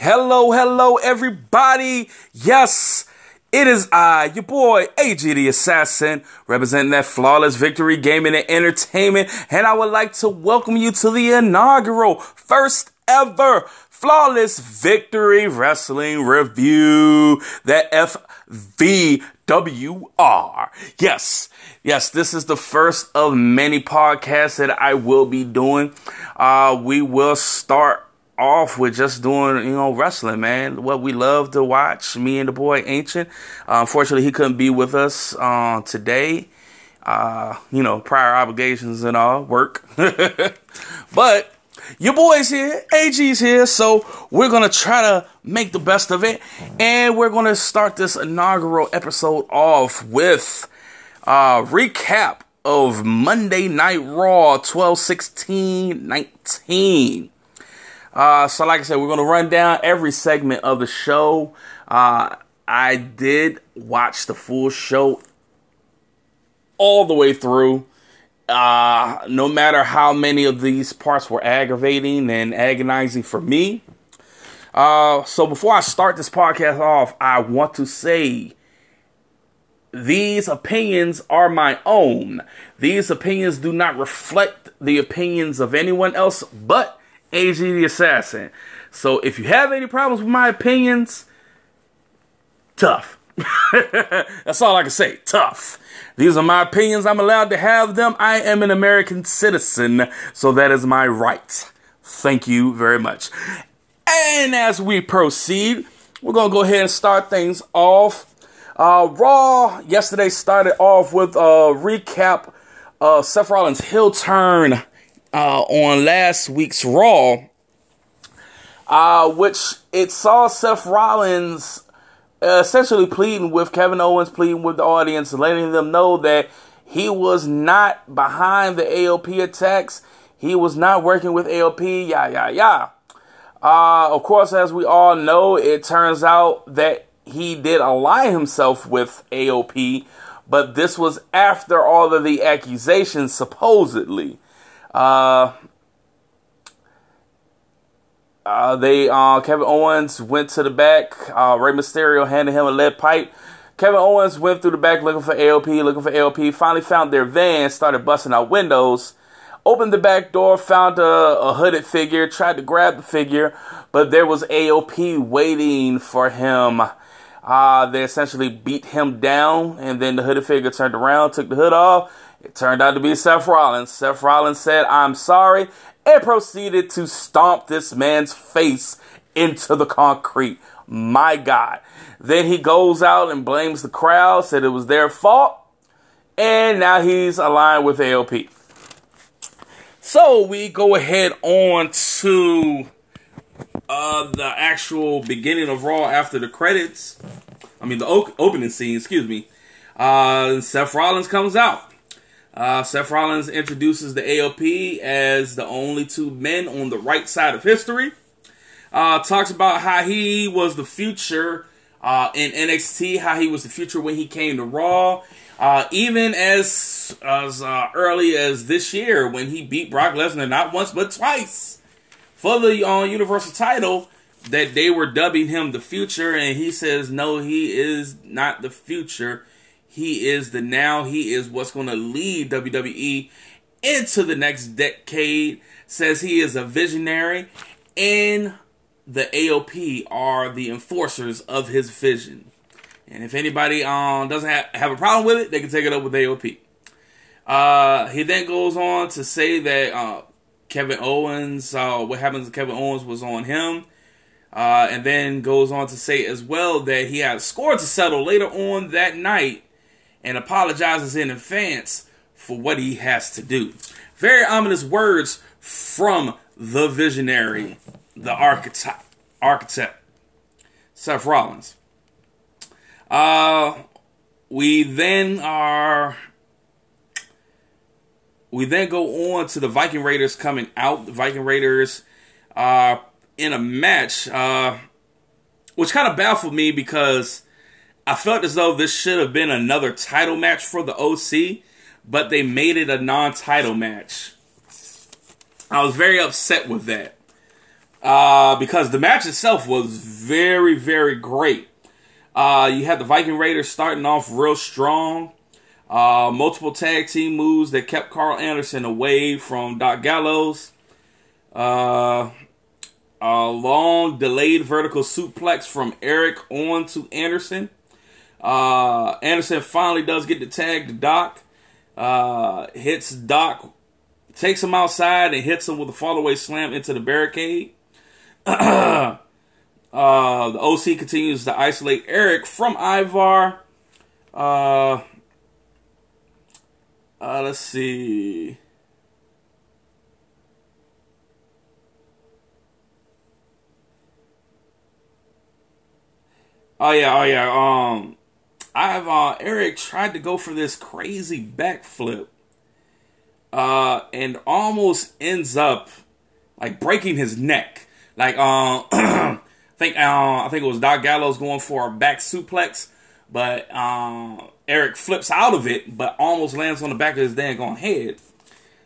Hello, hello, everybody. Yes, it is I, your boy, AG the Assassin, representing that flawless victory gaming and entertainment. And I would like to welcome you to the inaugural first ever flawless victory wrestling review, the FVWR. Yes, yes, this is the first of many podcasts that I will be doing. Uh, we will start off with just doing, you know, wrestling, man. What we love to watch, me and the boy Ancient. Uh, unfortunately, he couldn't be with us uh, today. Uh, you know, prior obligations and all, work. but your boy's here, AG's here, so we're gonna try to make the best of it. And we're gonna start this inaugural episode off with a recap of Monday Night Raw 12 16 19. Uh, so, like I said, we're going to run down every segment of the show. Uh, I did watch the full show all the way through. Uh, no matter how many of these parts were aggravating and agonizing for me. Uh, so, before I start this podcast off, I want to say these opinions are my own. These opinions do not reflect the opinions of anyone else but AG the Assassin. So if you have any problems with my opinions, tough. That's all I can say. Tough. These are my opinions. I'm allowed to have them. I am an American citizen, so that is my right. Thank you very much. And as we proceed, we're going to go ahead and start things off. Uh, Raw yesterday started off with a recap of Seth Rollins' heel turn uh, on last week's Raw, uh, which it saw Seth Rollins uh, essentially pleading with Kevin Owens, pleading with the audience, letting them know that he was not behind the AOP attacks. He was not working with AOP, yeah, yeah, yeah. Uh, of course, as we all know, it turns out that he did align himself with AOP, but this was after all of the accusations, supposedly. Uh, uh, they uh, Kevin Owens went to the back. Uh, Rey Mysterio handed him a lead pipe. Kevin Owens went through the back looking for AOP, looking for AOP. Finally found their van, started busting out windows. Opened the back door, found a, a hooded figure, tried to grab the figure, but there was AOP waiting for him. Uh, they essentially beat him down, and then the hooded figure turned around, took the hood off, it turned out to be Seth Rollins. Seth Rollins said, I'm sorry, and proceeded to stomp this man's face into the concrete. My God. Then he goes out and blames the crowd, said it was their fault, and now he's aligned with AOP. So we go ahead on to uh, the actual beginning of Raw after the credits. I mean, the opening scene, excuse me. Uh, Seth Rollins comes out. Uh, Seth Rollins introduces the AOP as the only two men on the right side of history. Uh, talks about how he was the future uh, in NXT, how he was the future when he came to Raw. Uh, even as as uh, early as this year when he beat Brock Lesnar not once but twice for the uh, Universal title, that they were dubbing him the future, and he says no, he is not the future. He is the now. He is what's going to lead WWE into the next decade. Says he is a visionary, and the AOP are the enforcers of his vision. And if anybody um, doesn't have, have a problem with it, they can take it up with AOP. Uh, he then goes on to say that uh, Kevin Owens, uh, what happens to Kevin Owens was on him. Uh, and then goes on to say as well that he had a score to settle later on that night and apologizes in advance for what he has to do. Very ominous words from the visionary, the architect, architect Seth Rollins. Uh, we then are we then go on to the Viking Raiders coming out. The Viking Raiders uh, in a match, uh, which kind of baffled me because I felt as though this should have been another title match for the OC, but they made it a non title match. I was very upset with that. uh, because the match itself was very, very great. Uh, you had the Viking Raiders starting off real strong. Uh, multiple tag team moves that kept Karl Anderson away from Doc Gallows. Uh, a long delayed vertical suplex from Erik on to Anderson. Uh, Anderson finally does get the tag to Doc. Uh, hits Doc, takes him outside and hits him with a fallaway slam into the barricade. uh, the OC continues to isolate Erik from Ivar. Uh, uh, let's see. Oh yeah, oh yeah. Um, I've uh, Erik tried to go for this crazy backflip, uh, and almost ends up like breaking his neck. Like, um, I think uh, I think it was Doc Gallows going for a back suplex, but uh, Erik flips out of it, but almost lands on the back of his dang head.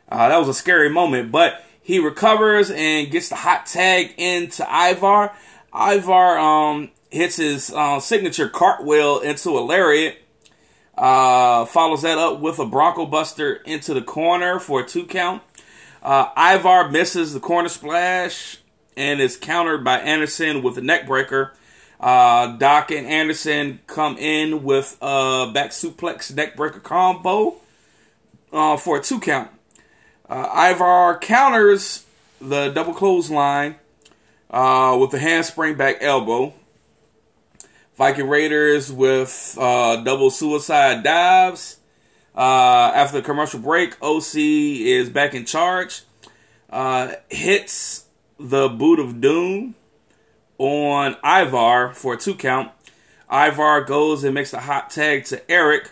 Uh, that was a scary moment, but he recovers and gets the hot tag into Ivar. Ivar um, hits his uh, signature cartwheel into a lariat. Uh, follows that up with a Bronco Buster into the corner for a two count. Uh, Ivar misses the corner splash and is countered by Anderson with a neck breaker. Uh, Doc and Anderson come in with a back suplex neck breaker combo uh, for a two count. Uh, Ivar counters the double clothesline uh, with the handspring back elbow. Viking Raiders with uh, double suicide dives. Uh, after the commercial break, OC is back in charge. Uh, hits the boot of doom on Ivar for a two count. Ivar goes and makes a hot tag to Erik.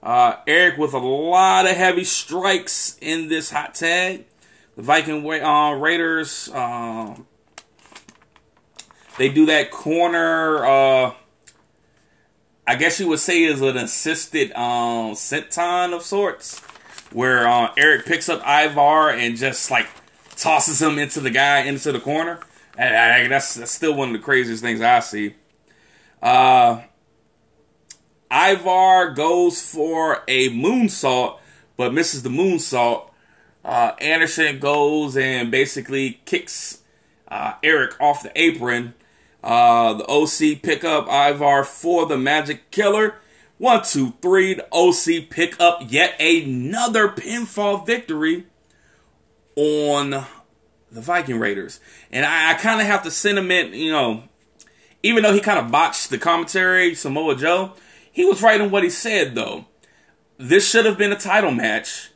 Uh, Erik with a lot of heavy strikes in this hot tag. The Viking uh, Raiders, uh, they do that corner uh, I guess you would say is an assisted um senton of sorts, where uh, Erik picks up Ivar and just like tosses him into the guy into the corner. That's, that's still one of the craziest things I see. Uh, Ivar goes for a moonsault, but misses the moonsault. Uh, Anderson goes and basically kicks uh, Erik off the apron uh, the OC pick up Ivar for the Magic Killer. One, two, three. The OC pick up yet another pinfall victory on the Viking Raiders. And I, I kind of have to sentiment, you know, even though he kind of botched the commentary, Samoa Joe, he was right in what he said though. This should have been a title match.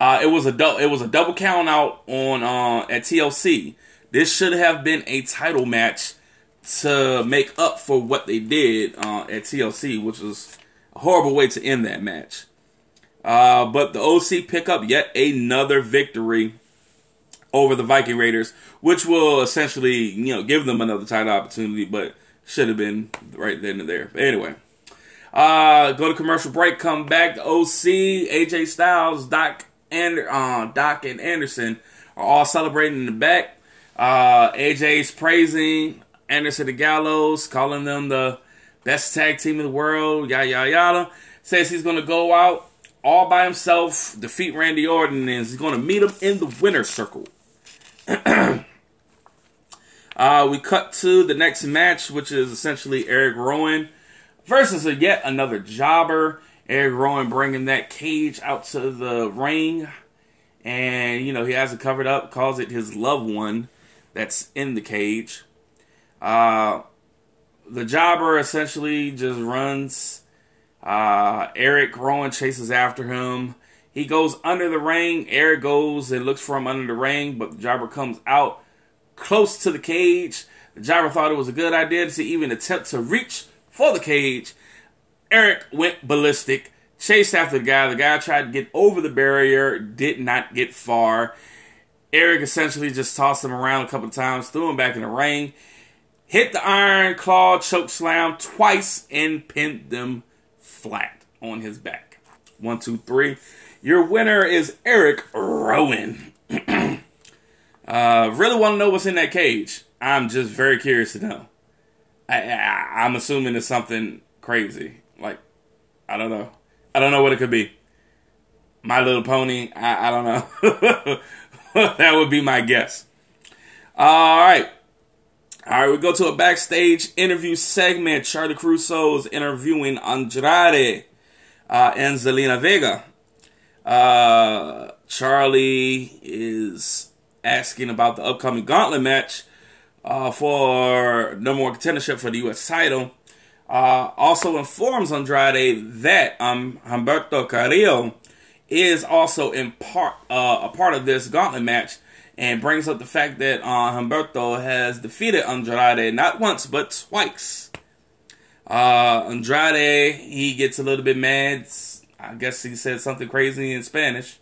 Uh, it was a du- it was a double count out on uh, at TLC. This should have been a title match to make up for what they did uh, at TLC, which was a horrible way to end that match. Uh, but the OC pick up yet another victory over the Viking Raiders, which will essentially, you know, give them another title opportunity, but should have been right then and there. But anyway, uh, go to commercial break, come back. The OC, AJ Styles, Doc and uh, Doc and Anderson are all celebrating in the back. Uh, AJ's praising Anderson the Gallows, calling them the best tag team in the world, yada yada yada. Says he's gonna go out all by himself, defeat Randy Orton, and he's gonna meet him in the winner's circle. uh, we cut to the next match, which is essentially Eric Rowan versus a yet another jobber. Eric Rowan bringing that cage out to the ring, and you know he has it covered up, calls it his loved one that's in the cage. Uh, the jobber essentially just runs. Uh, Eric Rowan chases after him. He goes under the ring. Eric goes and looks for him under the ring, but the jobber comes out close to the cage. The jobber thought it was a good idea to even attempt to reach for the cage. Eric went ballistic, chased after the guy. The guy tried to get over the barrier, did not get far. Eric essentially just tossed him around a couple times, threw him back in the ring hit the Iron Claw choke slam twice and pinned them flat on his back. One, two, three. Your winner is Eric Rowan. uh, really want to know what's in that cage. I'm just very curious to know. I, I I'm assuming it's something crazy. Like I don't know. I don't know what it could be. My Little Pony. I, I don't know. that would be my guess. All right. All right, we go to a backstage interview segment. Charly Caruso is interviewing Andrade uh, and Zelina Vega. Uh, Charlie is asking about the upcoming gauntlet match uh, for number one contendership for the U.S. title. Uh, also informs Andrade that um, Humberto Carrillo is also in part uh, a part of this gauntlet match, and brings up the fact that uh, Humberto has defeated Andrade not once but twice. Uh, Andrade he gets a little bit mad. I guess he said something crazy in Spanish.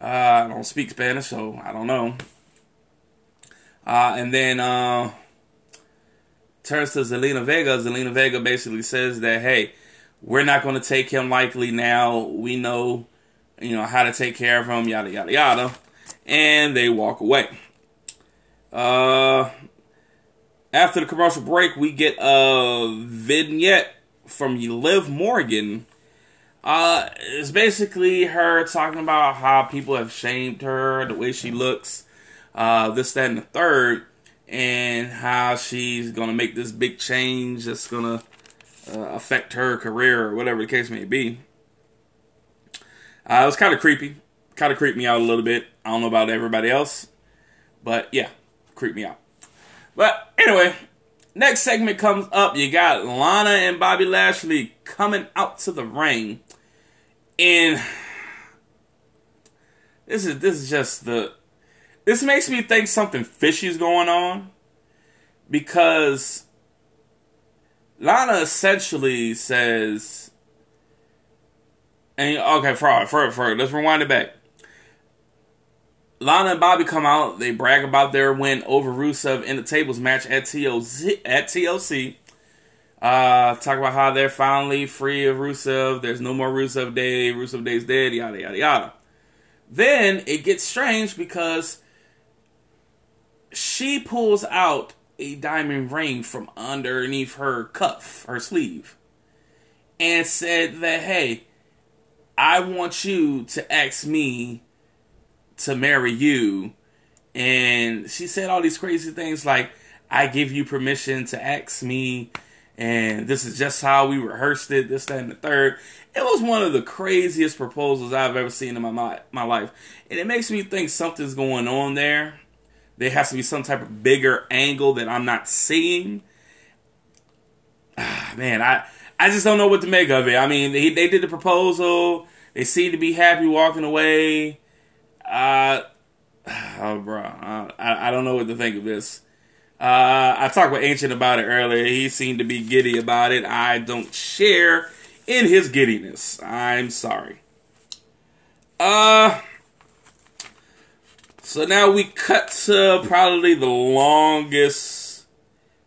Uh, I don't speak Spanish, so I don't know. Uh, and then uh, turns to Zelina Vega. Zelina Vega basically says that, hey, we're not going to take him likely now. We know, you know, how to take care of him, yada, yada, yada. And they walk away. Uh, after the commercial break, we get a vignette from Liv Morgan. Uh, it's basically her talking about how people have shamed her, the way she looks, uh, this, that, and the third and how she's gonna make this big change that's gonna uh, affect her career or whatever the case may be. Uh, it was kind of creepy, kind of creeped me out a little bit. I don't know about everybody else, but yeah, creeped me out. But anyway, next segment comes up. You got Lana and Bobby Lashley coming out to the ring, and this is this is just the this makes me think something fishy is going on because Lana essentially says, and okay, for for for let's rewind it back. Lana and Bobby come out. They brag about their win over Rusev in the tables match at TLC. At TLC, uh, talk about how they're finally free of Rusev. There's no more Rusev Day. Rusev Day's dead. Yada yada yada. Then it gets strange because she pulls out a diamond ring from underneath her cuff, her sleeve, and said that, hey, I want you to ask me to marry you. And she said all these crazy things like, I give you permission to ask me, and this is just how we rehearsed it, this, that, and the third. It was one of the craziest proposals I've ever seen in my, my life. And it makes me think something's going on there there has to be some type of bigger angle that I'm not seeing. Ah, man, I I just don't know what to make of it. I mean, they they did the proposal. They seem to be happy walking away. Uh, oh, bro, I I don't know what to think of this. Uh, I talked with Ancient about it earlier. He seemed to be giddy about it. I don't share in his giddiness. I'm sorry. Uh, so now we cut to probably the longest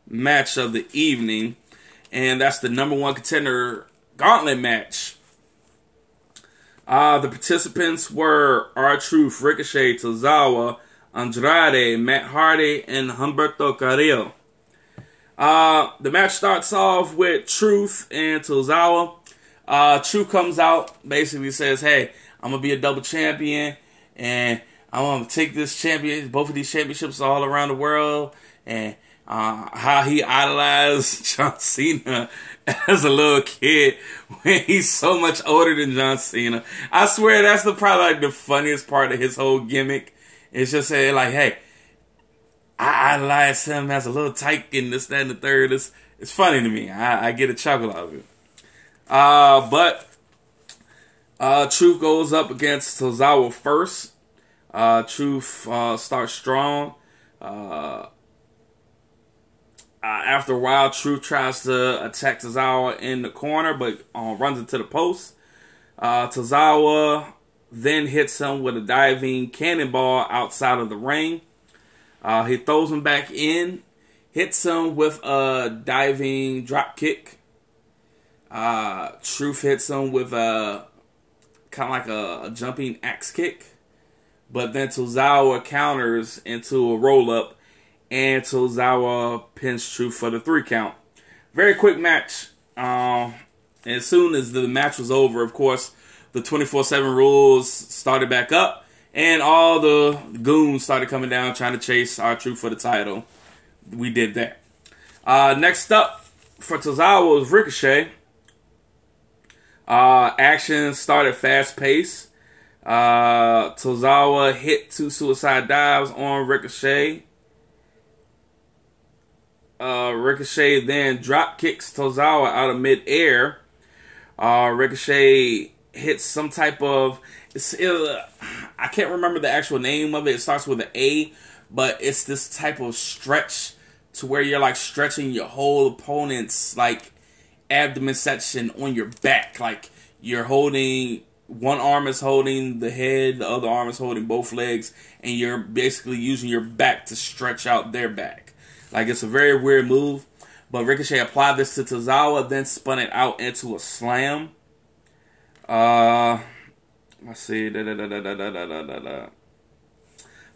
match of the evening, and that's the number one contender gauntlet match. Uh, the participants were R-Truth, Ricochet, Tozawa, Andrade, Matt Hardy, and Humberto Carrillo. Uh, the match starts off with Truth and Tozawa. Uh, Truth comes out, basically says, "Hey, I'm gonna be a double champion, and I'm going to take this champion, both of these championships all around the world, and uh, how he idolized John Cena as a little kid when he's so much older than John Cena. I swear that's the probably like the funniest part of his whole gimmick. It's just saying like, hey, I idolized him as a little tyke and this, that, and the third. It's, it's funny to me. I, I get a chuckle out of it. Uh, but uh, Truth goes up against Tozawa first. Uh, Truth uh, starts strong. Uh, uh, after a while, Truth tries to attack Tozawa in the corner, but uh, runs into the post. Uh, Tozawa then hits him with a diving cannonball outside of the ring. Uh, he throws him back in, hits him with a diving drop kick. Uh, Truth hits him with a kind of like a, a jumping axe kick. But then Tozawa counters into a roll up and Tozawa pins Truth for the three count. Very quick match. Um, as soon as the match was over, of course, the 24 7 rules started back up, and all the goons started coming down trying to chase R-Truth for the title. We did that. Uh, next up for Tozawa was Ricochet. Uh, action started fast paced. Uh, Tozawa hit two suicide dives on Ricochet. Uh, Ricochet then drop kicks Tozawa out of midair. Uh, Ricochet hits some type of. It, I can't remember the actual name of it. It starts with an A, but it's this type of stretch to where you're like stretching your whole opponent's like abdomen section on your back. Like you're holding one arm is holding the head, the other arm is holding both legs, and you're basically using your back to stretch out their back. Like it's a very weird move. But Ricochet applied this to Tozawa, then spun it out into a slam. Uh, let's see. Da, da, da, da, da, da, da, da.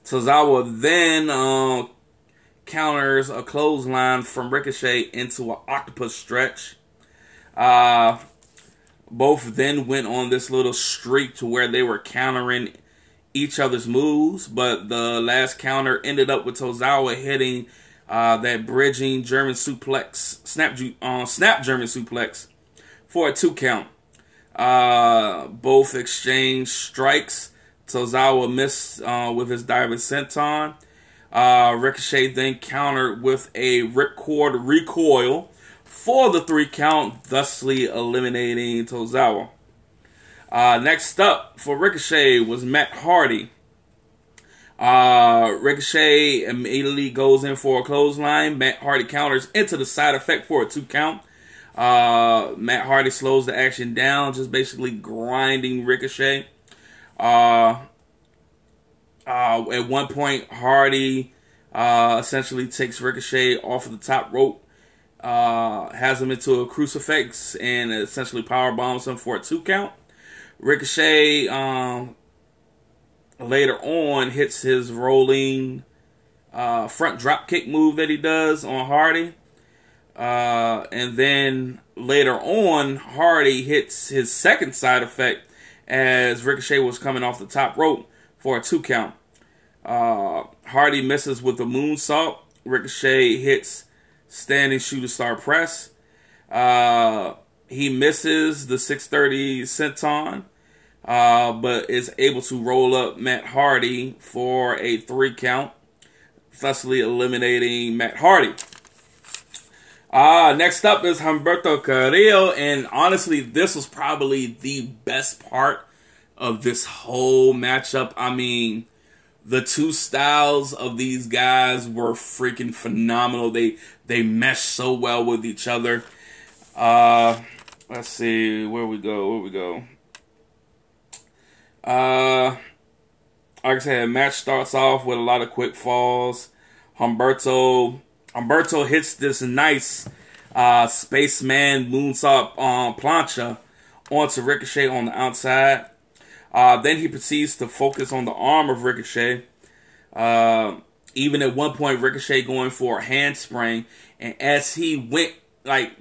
Tozawa then uh, counters a clothesline from Ricochet into an octopus stretch. Uh, both then went on this little streak to where they were countering each other's moves, but the last counter ended up with Tozawa hitting uh, that bridging German suplex, snap, uh, snap German suplex for a two count. Uh, both exchange strikes. Tozawa missed uh, with his diving senton. Uh, Ricochet then countered with a ripcord recoil for the three count, thusly eliminating Tozawa. Uh, next up for Ricochet was Matt Hardy. Uh, Ricochet immediately goes in for a clothesline. Matt Hardy counters into the side effect for a two count. Uh, Matt Hardy slows the action down, just basically grinding Ricochet. Uh, uh, at one point, Hardy uh, essentially takes Ricochet off of the top rope, uh, has him into a crucifix, and essentially power bombs him for a two count. Ricochet um, later on hits his rolling uh, front drop kick move that he does on Hardy. Uh, and then later on, Hardy hits his second side effect as Ricochet was coming off the top rope for a two count. Uh, Hardy misses with the moonsault. Ricochet hits standing shooter star press. Uh, he misses the 630 senton uh, but is able to roll up Matt Hardy for a three count, thusly eliminating Matt Hardy. Uh, next up is Humberto Carrillo, and honestly, this was probably the best part of this whole matchup. I mean, the two styles of these guys were freaking phenomenal. They they mesh so well with each other. Uh, let's see where we go. Where we go. Uh, like I said, the match starts off with a lot of quick falls. Humberto Humberto hits this nice uh, spaceman moonsault um, plancha onto Ricochet on the outside. Uh, then he proceeds to focus on the arm of Ricochet. Uh, even at one point, Ricochet going for a handspring, and as he went, like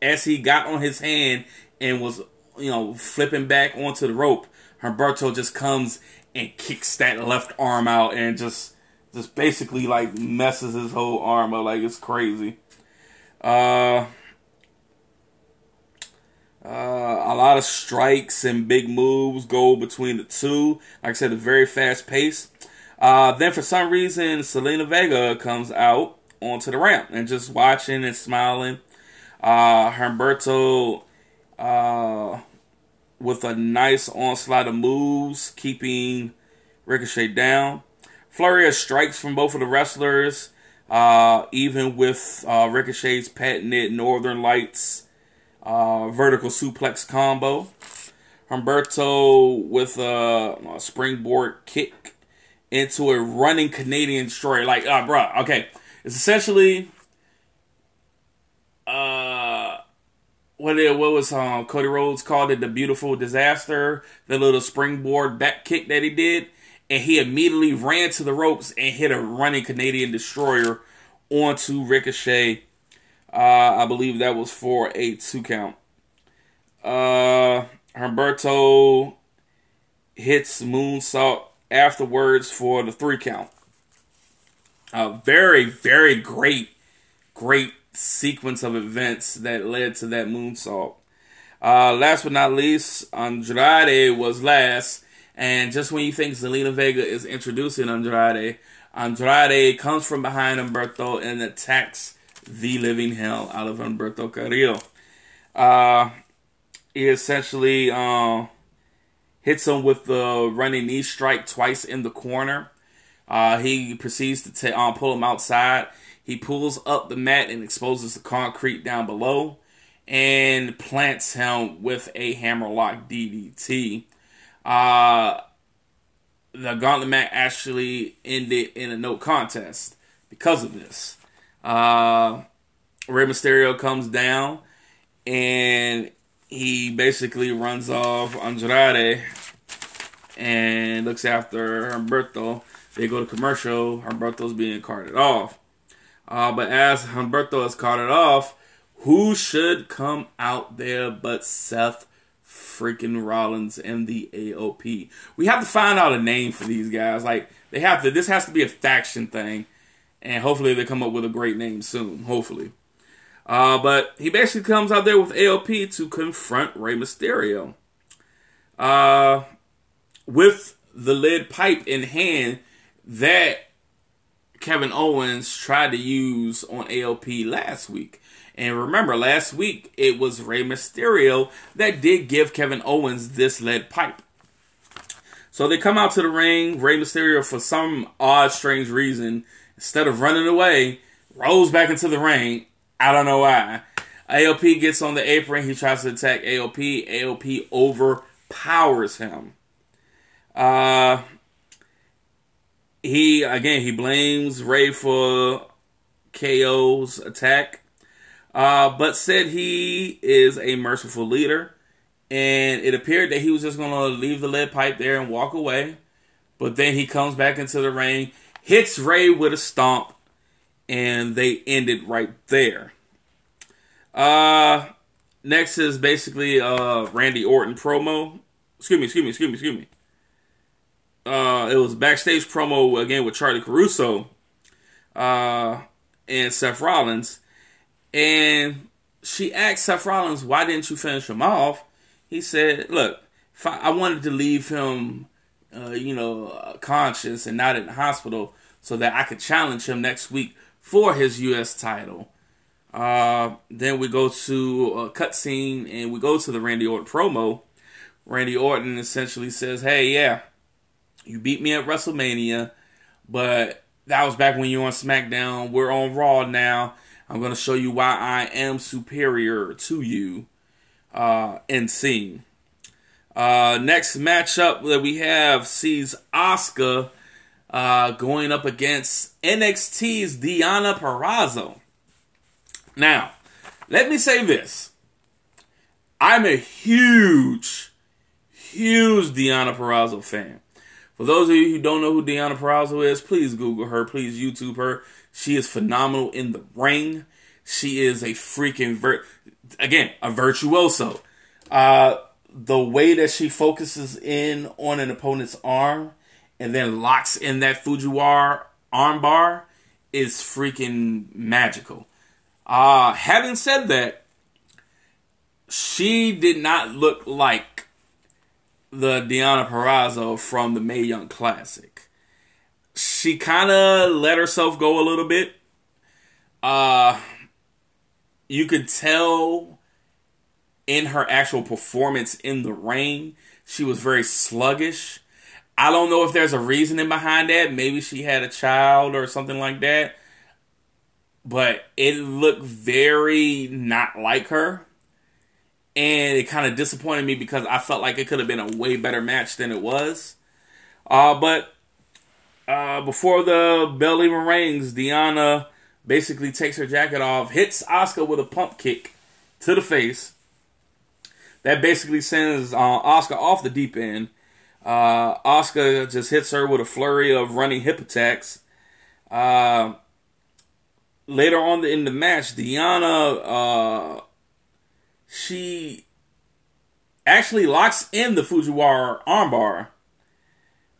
as he got on his hand and was, you know, flipping back onto the rope, Humberto just comes and kicks that left arm out and just just basically like messes his whole arm up like it's crazy. Uh, uh, a lot of strikes and big moves go between the two. Like I said, a very fast pace. Uh, then for some reason, Zelina Vega comes out onto the ramp and just watching and smiling. Uh, Humberto uh, with a nice onslaught of moves, keeping Ricochet down. Flurry of strikes from both of the wrestlers, uh, even with uh, Ricochet's patented Northern Lights uh, vertical suplex combo. Humberto with a, a, springboard kick into a running Canadian destroyer. Like, uh, bro, okay. It's essentially uh what it what was um, Cody Rhodes called it the beautiful disaster, the little springboard back kick that he did. and he immediately ran to the ropes and hit a running Canadian destroyer onto Ricochet. Uh, I believe that was for a two count. Uh, Humberto hits moonsault afterwards for the three count. A very, very great, great sequence of events that led to that moonsault. Uh, last but not least, Andrade was last. And just when you think Zelina Vega is introducing Andrade, Andrade comes from behind Humberto and attacks the living hell out of Humberto Carrillo. Uh, he essentially uh, hits him with the running knee strike twice in the corner. Uh, he proceeds to t- uh, pull him outside. He pulls up the mat and exposes the concrete down below and plants him with a hammerlock DDT. Uh, the gauntlet match actually ended in a no contest because of this. Uh, Rey Mysterio comes down and he basically runs off Andrade and looks after Humberto. They go to commercial. Humberto's being carted off. Uh, but as Humberto is it off, who should come out there but Seth freaking Rollins and the AOP? We have to find out a name for these guys. Like they have to. This has to be a faction thing, and hopefully they come up with a great name soon. Hopefully. Uh, but he basically comes out there with AOP to confront Rey Mysterio. Uh, with the lead pipe in hand that Kevin Owens tried to use on AOP last week. And remember, last week it was Rey Mysterio that did give Kevin Owens this lead pipe. So they come out to the ring. Rey Mysterio, for some odd, strange reason, instead of running away, rolls back into the ring I don't know why. AOP gets on the apron. He tries to attack AOP. AOP overpowers him. Uh, he again he blames Rey for KO's attack, uh, but said he is a merciful leader, and it appeared that he was just gonna leave the lead pipe there and walk away. But then he comes back into the ring, hits Rey with a stomp, and they ended right there. Uh, next is basically uh Randy Orton promo. Excuse me, excuse me, excuse me, excuse me. Uh, it was backstage promo again with Charly Caruso, uh, and Seth Rollins, and she asked Seth Rollins, "Why didn't you finish him off?" He said, "Look, I, I, wanted to leave him, uh, you know, conscious and not in the hospital, so that I could challenge him next week for his U.S. title. Uh, then we go to a cutscene and we go to the Randy Orton promo. Randy Orton essentially says, Hey, yeah, you beat me at WrestleMania, but that was back when you were on SmackDown. We're on Raw now. I'm going to show you why I am superior to you uh, in scene. Uh, next matchup that we have sees Asuka uh, going up against NXT's Deonna Purrazzo. Now, let me say this. I'm a huge, huge Deonna Purrazzo fan. For those of you who don't know who Deonna Purrazzo is, please Google her. Please YouTube her. She is phenomenal in the ring. She is a freaking vir- again a virtuoso. Uh, the way that she focuses in on an opponent's arm and then locks in that Fujiwara armbar is freaking magical. Uh, having said that, she did not look like the Deonna Purrazzo from the Mae Young Classic. She kind of let herself go a little bit. Uh, you could tell in her actual performance in the ring, she was very sluggish. I don't know if there's a reasoning behind that. Maybe she had a child or something like that. But it looked very not like her. And it kind of disappointed me because I felt like it could have been a way better match than it was. Uh, but uh, before the bell even rings, Deonna basically takes her jacket off, hits Asuka with a pump kick to the face. That basically sends uh, off the deep end. Uh, just hits her with a flurry of running hip attacks. Uh, later on in the match, Deonna, uh, she actually locks in the Fujiwara armbar.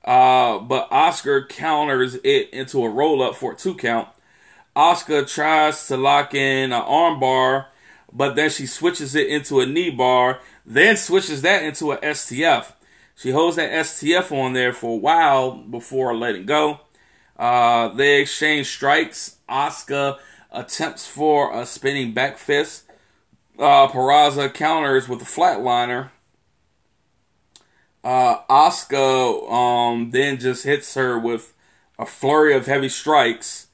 Uh, but Asuka counters it into a roll up for a two count. Asuka tries to lock in an armbar, but then she switches it into a knee bar, then switches that into a STF. She holds that STF on there for a while before letting go. Uh, they exchange strikes. Asuka attempts for a spinning back fist. Uh, Purrazzo counters with a flatliner. Uh, Asuka um, then just hits her with a flurry of heavy strikes,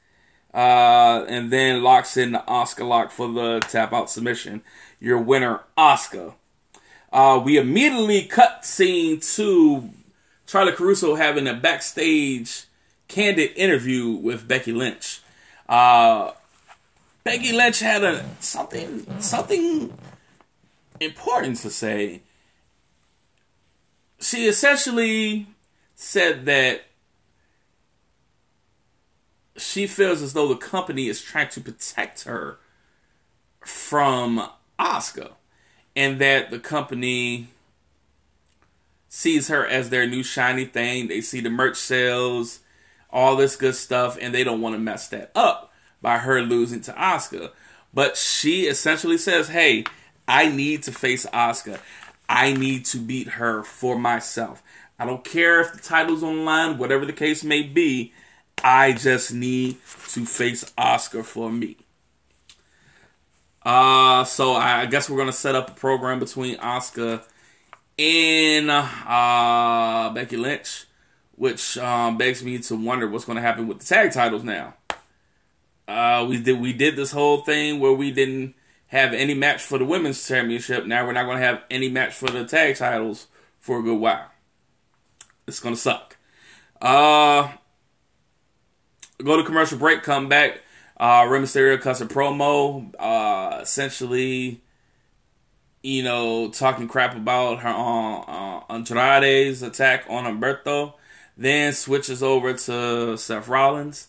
uh, and then locks in the Asuka lock for the tap out submission. Your winner, Asuka. Uh, we immediately cut scene to Charly Caruso having a backstage candid interview with Becky Lynch. Uh, Becky Lynch had a something something important to say. She essentially said that she feels as though the company is trying to protect her from Asuka and that the company sees her as their new shiny thing. They see the merch sales, all this good stuff, and they don't want to mess that up by her losing to Asuka. But she essentially says, "Hey, I need to face Asuka. I need to beat her for myself. I don't care if the title's online, whatever the case may be. I just need to face Asuka for me." Uh, so I guess we're gonna set up a program between Asuka and uh, Becky Lynch, which um, begs me to wonder what's gonna happen with the tag titles now. Uh, we did we did this whole thing where we didn't have any match for the women's championship. Now we're not gonna have any match for the tag titles for a good while. It's gonna suck. Uh, go to commercial break. Come back. Uh, Rey Mysterio cuts a promo, uh, essentially, you know, talking crap about her on uh, Andrade's attack on Humberto. Then switches over to Seth Rollins.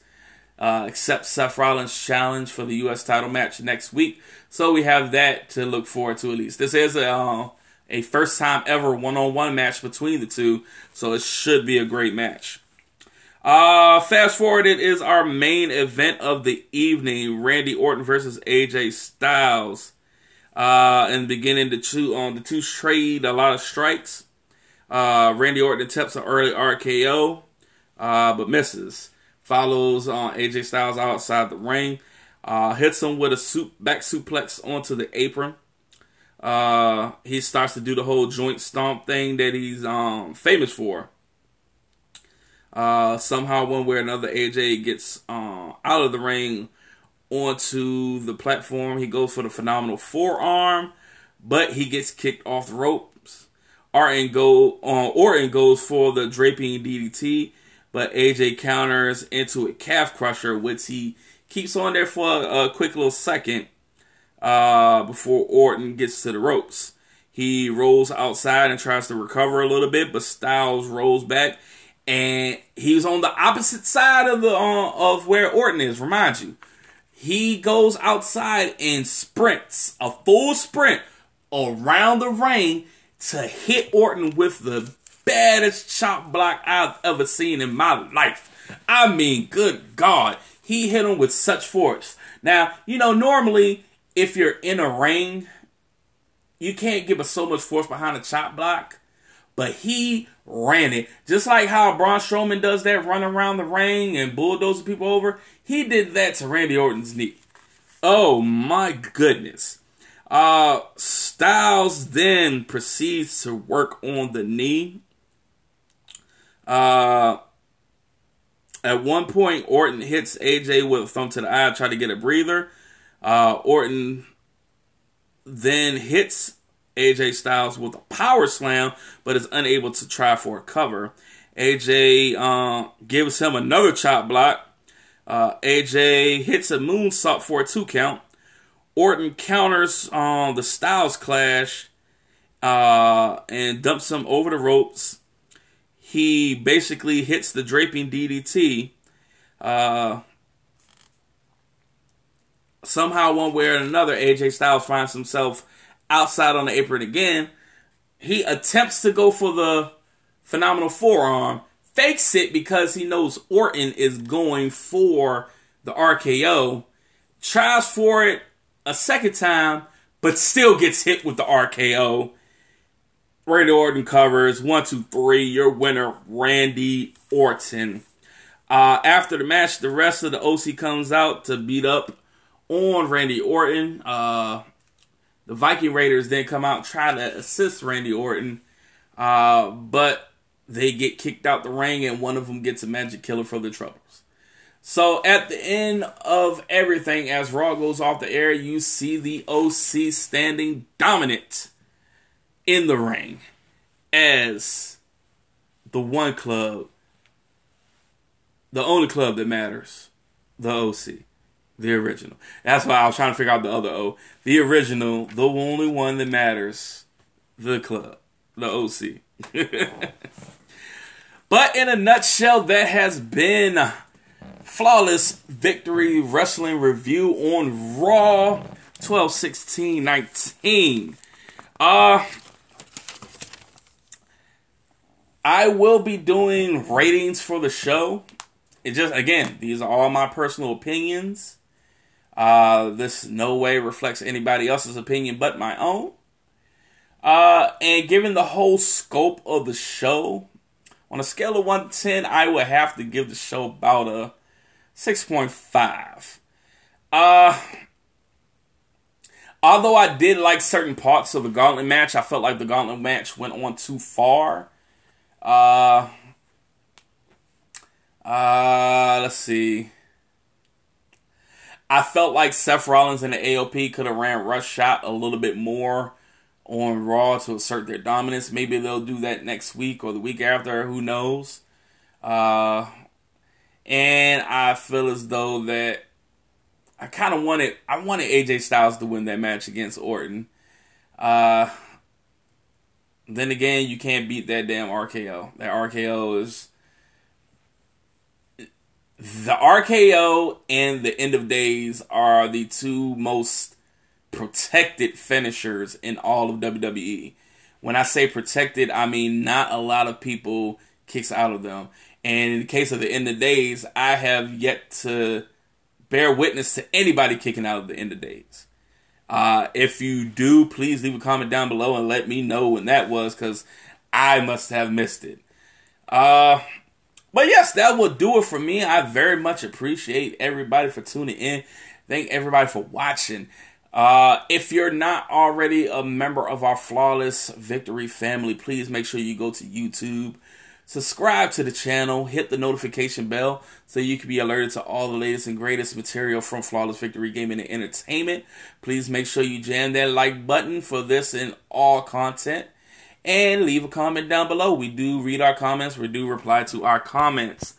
Uh, Seth Rollins' challenge for the U.S. title match next week. So we have that to look forward to at least. This is a, uh, a first time ever one on one match between the two, so it should be a great match. Uh, fast forward, it is our main event of the evening: Randy Orton versus AJ Styles. Uh, and beginning the two on the two trade a lot of strikes. Uh, Randy Orton attempts an early RKO, uh, but misses. Follows uh, AJ Styles outside the ring. Uh, hits him with a soup, back suplex onto the apron. Uh, he starts to do the whole joint stomp thing that he's um, famous for. Uh, somehow, one way or another, AJ gets uh, out of the ring onto the platform. He goes for the phenomenal forearm, but he gets kicked off the ropes. Orton, go, uh, Orton goes for the draping DDT, but AJ counters into a calf crusher, which he keeps on there for a, quick little second uh, before Orton gets to the ropes. He rolls outside and tries to recover a little bit, but Styles rolls back and he's on the opposite side of the uh, of where Orton is. Remind you, he goes outside and sprints a full sprint around the ring to hit Orton with the baddest chop block I've ever seen in my life. I mean, good God, he hit him with such force. Now, you know, normally if you're in a ring, you can't give us so much force behind a chop block, but he ran it. Just like how Braun Strowman does that run around the ring and bulldoze people over, he did that to Randy Orton's knee. Oh my goodness. Uh, Styles then proceeds to work on the knee. Uh, at one point, Orton hits AJ with a thumb to the eye, try to get a breather. Uh, Orton then hits AJ Styles with a power slam, but is unable to try for a cover. AJ uh, gives him another chop block. Uh, AJ hits a moonsault for a two count. Orton counters on uh, the Styles clash uh, and dumps him over the ropes. He basically hits the draping DDT. Uh, somehow, one way or another, AJ Styles finds himself outside on the apron again. He attempts to go for the phenomenal forearm, fakes it because he knows Orton is going for the RKO, tries for it a second time, but still gets hit with the RKO. Randy Orton covers one, two, three. Your winner, Randy Orton. Uh, after the match, the rest of the OC comes out to beat up on Randy Orton. Uh, the Viking Raiders then come out try to assist Randy Orton, uh, but they get kicked out the ring, and one of them gets a magic killer for the troubles. So at the end of everything, as Raw goes off the air, you see the OC standing dominant in the ring as the one club, the only club that matters, the OC, the original. That's why I was trying to figure out the other O. The original, the only one that matters, the club, the OC. but in a nutshell, that has been flawless victory wrestling review on Raw 12 16 19. Uh, I will be doing ratings for the show. It just again, these are all my personal opinions. Uh, this no way reflects anybody else's opinion but my own. Uh, and given the whole scope of the show, on a scale of 1 to 10, I would have to give the show about a 6.5. Uh, although I did like certain parts of the gauntlet match, I felt like the gauntlet match went on too far. Uh, uh, let's see. I felt like Seth Rollins and the AOP could have ran Rush Shot a little bit more on Raw to assert their dominance. Maybe they'll do that next week or the week after. Who knows? Uh, and I feel as though that I kind of wanted I wanted AJ Styles to win that match against Orton. Uh, then again, you can't beat that damn RKO. That RKO is the RKO and the End of Days are the two most protected finishers in all of WWE. When I say protected, I mean not a lot of people kicks out of them. And in the case of the End of Days, I have yet to bear witness to anybody kicking out of the End of Days. Uh, if you do, please leave a comment down below and let me know when that was because I must have missed it. Uh, but yes, that will do it for me. I very much appreciate everybody for tuning in. Thank everybody for watching. Uh, if you're not already a member of our Flawless Victory family, please make sure you go to YouTube Subscribe to the channel, hit the notification bell so you can be alerted to all the latest and greatest material from Flawless Victory Gaming and Entertainment. Please make sure you jam that like button for this and all content. And leave a comment down below. We do read our comments, we do reply to our comments.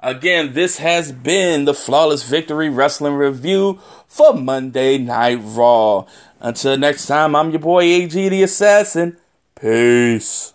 Again, this has been the Flawless Victory Wrestling Review for Monday Night Raw. Until next time, I'm your boy AG the Assassin. Peace.